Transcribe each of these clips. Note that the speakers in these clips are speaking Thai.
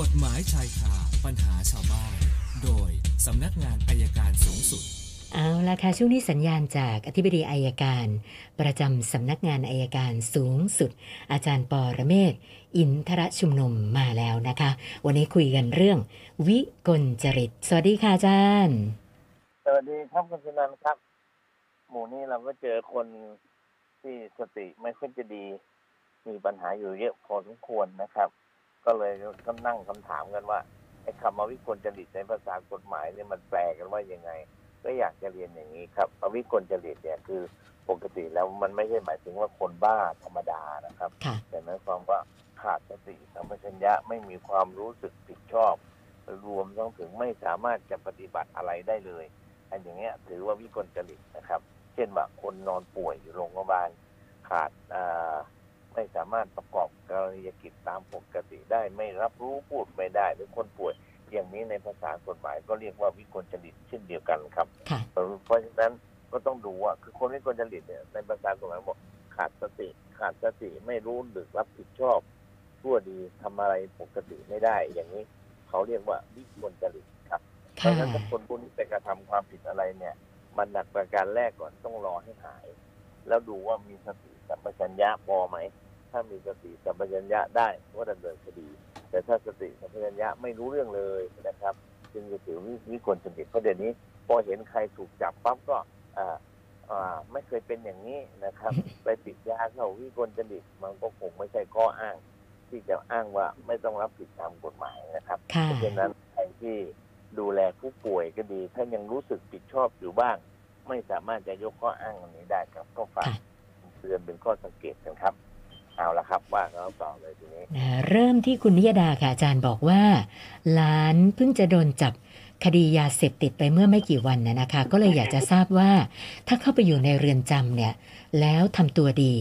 กฎหมายชายคาปัญหาชาวบ้าน โดยสำนักงานอายการสูงสุด เอาละค่ะช่วงนี้สัญญาณจากอธิบดีอายการ ประจำสำนักงานอายการสูงสุด อาจารย์ปอระเมศ อินทรชุมนุมมาแล้วนะคะ วันนี้คุยกันเรื่อง วิกลจริต สวัสดีค่ะอาจารย์ สวัสดีครับคุณชนันท์ครับ หมู่นี้เราก็เจอคนที่สติไม่ค่อยจะดี มีปัญหาอยู่เยอะพอสมควรนะครับ ก็เลยก็นั่งคำถามกันว่าไอ้คำว่าวิกลจริตในภาษากฎหมายเนี่ยมันแปลกันว่ายังไง ก็อยากจะเรียนอย่างนี้ครับว่าวิกลจริตเนี่ยคือปกติแล้วมันไม่ใช่หมายถึงว่าคนบ้าธรรมดานะครับค่ะแต่หมายความว่าขาดสติสัมปชัญญะไม่มีความรู้สึกผิดชอบ รวมทั้งถึงไม่สามารถจะปฏิบัติอะไรได้เลยอันอย่างเงี้ยถือว่าวิกลจริตนะครับ เช่นว่าคนนอนป่วยอยู่โรงพยาบาลขาดอ่า ไม่สามารถประกอบกรณียกิจตามปกติได้ไม่รับรู้พูดไม่ได้หรือคนป่วยอย่างนี้ในภาษากฎหมายก็เรียกว่าวิกลจริตเช่นเดียวกันครับค่ะเพราะฉะนั้นก็ต้องดูว่าคือคนวิกลจริตเนี่ยในภาษากฎหมายบอกขาดสติ ขาดสติไม่รู้หรือรับผิดชอบชั่วดีทำอะไรปกติไม่ได้ อย่างนี้เขาเรียกว่าวิกลจริตครับเพค่ะราะฉะนั้นถ้าคนพวกนี้ไปกระทำความผิดอะไรเนี่ย มันหนักประการแรกก่อนต้องรอให้หาย แล้วดูว่ามีสติสัมปชัญญะพอไหม ถ้ามีสติสัมปชัญญะได้ก็ดำเนินคดี แต่ถ้าสติสัมปชัญญะไม่รู้เรื่องเลยนะครับ จึงจะถือวิวิกลจริตเพราะเดี๋ยวนี้พอเห็นใครถูกจับปั๊บก็อ่าอ่าไม่เคยเป็นอย่างนี้นะครับ ไปติดยาเข้าวิกลจริตมันก็คงไม่ใช่ข้ออ้าง ที่จะอ้างว่าไม่ต้องรับผิดตามกฎหมายนะครับค่ะเพราะฉะนั้นใครที่ดูแลผู้ป่วยก็ดี ถ้ายังรู้สึกผิดชอบอยู่บ้าง ไม่สามารถจะยกข้ออ้างอันนี้ได้ครับก็ฝากค่ะเตือนเป็นข้อสังเกตกันครับเอาละ ครับว่าเราต่อเลยทีนี้นะเริ่มที่คุณนิยดาค่ะอาจารย์บอกว่าหลานเพิ่งจะโดนจับคดียาเสพติดไปเมื่อไม่กี่วันนะนะคะ ก็เลยอยากจะทราบว่า ถ้าเข้าไปอยู่ในเรือนจำเนี่ย แล้วทำตัวดี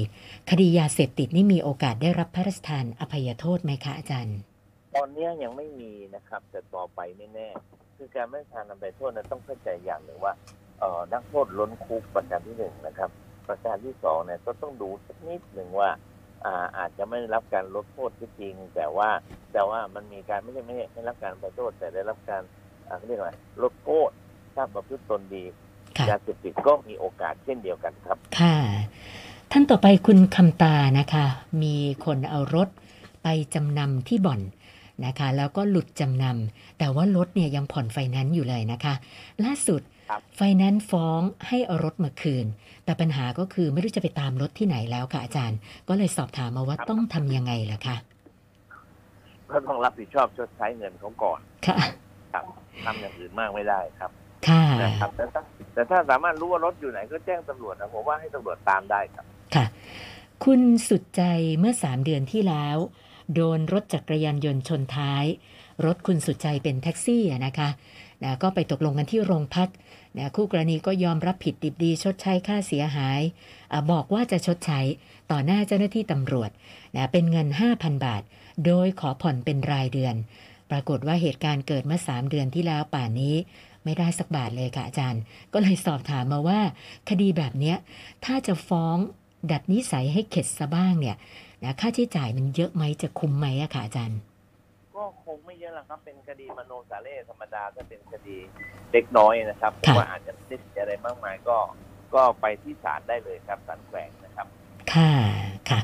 คดียาเสพติดนี่มีโอกาสได้รับพระราชทานอภัยโทษไหมคะอาจารย์ ตอนเนี้ยยังไม่มีนะครับ แต่ต่อไปแน่ๆคือการไม่ทานอภัยโทษนั้นต้องเข้าใจอย่างหนึ่งว่าเอ่อนักโทษล้นคุกประการที่หนึ่งนะครับ ประการที่สองเนี่ยก็ต้องดูสักนิดหนึ่งว่า อ่าอาจจะไม่ได้รับการลดโทษก็จริง แต่ว่าแต่ว่ามันมีการไม่ใช่ไม่ใช่ไม่รับการอภัยโทษ แต่ได้รับการอ่าเขาเรียกว่าลดโทษถ้าประพฤติตนดีค่ะยาเสพติดก็มีโอกาสเช่นเดียวกันครับ ค่ะ ท่านต่อไปคุณคำตานะคะ มีคนเอารถไปจำนำที่บ่อนนะคะ แล้วก็หลุดจำนำแต่ว่ารถเนี่ยยังผ่อนไฟแนนซ์อยู่เลยนะคะ ล่าสุดครับ ไฟแนนซ์ฟ้องให้เอารถมาคืน แต่ปัญหาก็คือไม่รู้จะไปตามรถที่ไหนแล้วค่ะอาจารย์ ก็เลยสอบถามมาว่าต้องทำยังไงล่ะคะก็ต้องรับผิดชอบชดใช้เงินเขาก่อนค่ะครับทำอย่างอื่นมากไม่ได้ครับค่ะนะครับแต่ถ้าแต่ถ้าสามารถรู้ว่ารถอยู่ไหนก็แจ้งตำรวจนะผมว่าให้ตำรวจตามได้ครับ ค่ะ คุณสุดใจเมื่อสามเดือนที่แล้ว โดนรถจักรยานยนต์ชนท้าย รถคุณสุดใจเป็นแท็กซี่อะนะคะ นะก็ไปตกลงกันที่โรงพักนะคู่กรณีก็ยอมรับผิดดิบดีชดใช้ค่าเสียหายอบอกว่าจะชดใช้ต่อหน้าเจ้าหน้าที่ตำรวจนะเป็นเงิน 5,000 บาท โดยขอผ่อนเป็นรายเดือน ปรากฏว่าเหตุการณ์เกิดเมื่อ 3 เดือนที่แล้วป่านนี้ไม่ได้สักบาทเลยค่ะอาจารย์ ก็เลยสอบถามมาว่า คดีแบบเนี้ถ้าจะฟ้องดัดนิสัยให้เข็ดซะบ้างเนี่ยนะค่าใช้จ่ายมันเยอะไหมจะคุ้มไหมอะค่ะอาจารย์ คงไม่เยอะหรอกครับเป็นคดีมโนสาเร่ธรรมดาถ้าเป็นคดีเล็กน้อยนะครับผมค่ะว่าอาจจะไม่ได้เสียอะไรมากมายก็ก็ไปที่ศาลได้เลยครับศาลแขวงนะครับ ค่ะค่ะ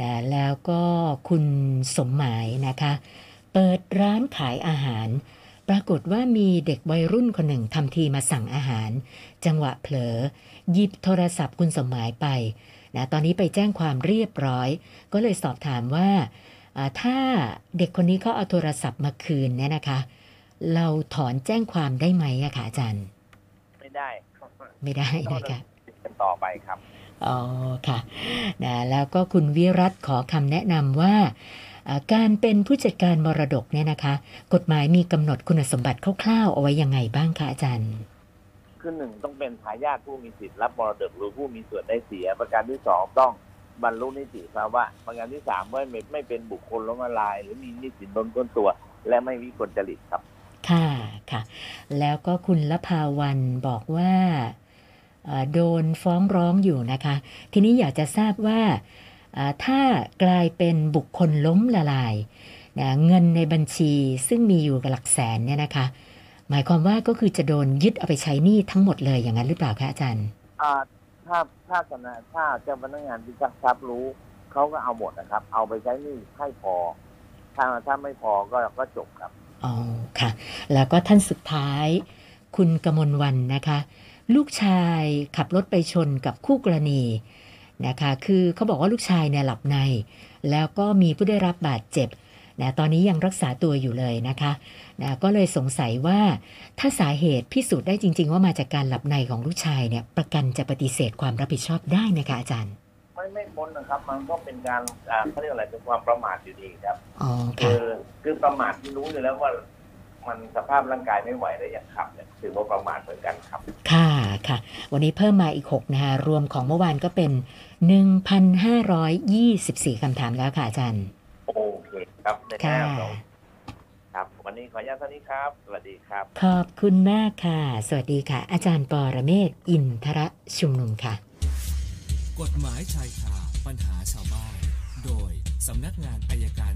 นะแล้วก็คุณสมหมายนะคะ เปิดร้านขายอาหาร ปรากฏว่ามีเด็กวัยรุ่นคนหนึ่งทำทีมาสั่งอาหาร จังหวะเผลอหยิบโทรศัพท์คุณสมหมายไปนะตอนนี้ไปแจ้งความเรียบร้อย ก็เลยสอบถามว่าอ่า ถ้าเด็กคนนี้เขาเอาโทรศัพท์มาคืนเนี่ยนะคะ เราถอนแจ้งความได้ไหมอะคะอาจารย์ ไม่ได้ ไม่ได้นะคะกันต่อไปครับอ๋อค่ะนะแล้วก็คุณวิรัตขอคำแนะนำว่าอ่าการเป็นผู้จัดการมรดกเนี่ยนะคะ กฎหมายมีกำหนดคุณสมบัติคร่าวๆเอาไว้ยังไงบ้างคะอาจารย์คือหนึ่งต้องเป็นทายาทผู้มีสิทธิ์รับมรดกหรือผู้มีส่วนได้เสียประการที่สองต้อง บรรลุนิติภาวะประการที่สามไม่ไม่ไม่เป็นบุคคลล้มละลาย หรือมีหนิสินล้นก้นตัว และไม่วิกลจริตครับ ค่ะค่ะ แล้วก็คุณละภาวันบอกว่าเอ่อโดนฟ้องร้องอยู่นะคะ ทีนี้อยากจะทราบว่าอ่าถ้ากลายเป็นบุคคลล้มละลายนะเงินในบัญชีซึ่งมีอยู่กับหลักแสนเนี่ยนะคะ หมายความว่าก็คือจะโดนยึดเอาไปใช้หนี้ทั้งหมดเลยอย่างนั้นหรือเปล่าคะอาจารย์อ่า ถ้าถ้าคณะถ้าเจ้าพนักงานที่ทรัพย์รู้เขาก็เอาหมดนะครับ เอาไปใช้หนี้ให้พอ ถ้าถ้าไม่พอก็ก็จบครับอ๋อค่ะ แล้วก็ท่านสุดท้าย คุณกมลวันนะคะ ลูกชายขับรถไปชนกับคู่กรณีนะคะ คือเขาบอกว่าลูกชายเนี่ยหลับใน แล้วก็มีผู้ได้รับบาดเจ็บ นะตอนนี้ยังรักษาตัวอยู่เลยนะคะนะก็เลยสงสัยว่าถ้าสาเหตุพิสูจน์ได้จริง ๆ ว่ามาจากการหลับในของลูกชายเนี่ยประกันจะปฏิเสธความรับผิดชอบได้ไหมคะอาจารย์ไม่ไม่พ้นนะครับ มันก็เป็นการอ่าเขาเรียกอะไรเป็นความประมาทอยู่ดีครับอ๋อคืค่ะอคือประมาทที่รู้อยู่แล้วว่ามันสภาพร่างกายไม่ไหวแล้วยังขับเนี่ยถือว่าประมาทเหมือนกันครับ ค่ะค่ะ วันนี้เพิ่มมาอีก 6 นะคะรวมของเมื่อวานก็เป็น 1,524 คำถามแล้วค่ะอาจารย์โอเคครับในหค่ะน้าสองครับ วันนี้ขออนุญาตเท่านี้ครับ สวัสดีครับ ขอบคุณมากค่ะ สวัสดีค่ะ อาจารย์ปอระเมศวร์อินทระชุมนุมค่ะ กฎหมายชายคาปัญหาชาวบ้าน โดยสำนักงานอายการ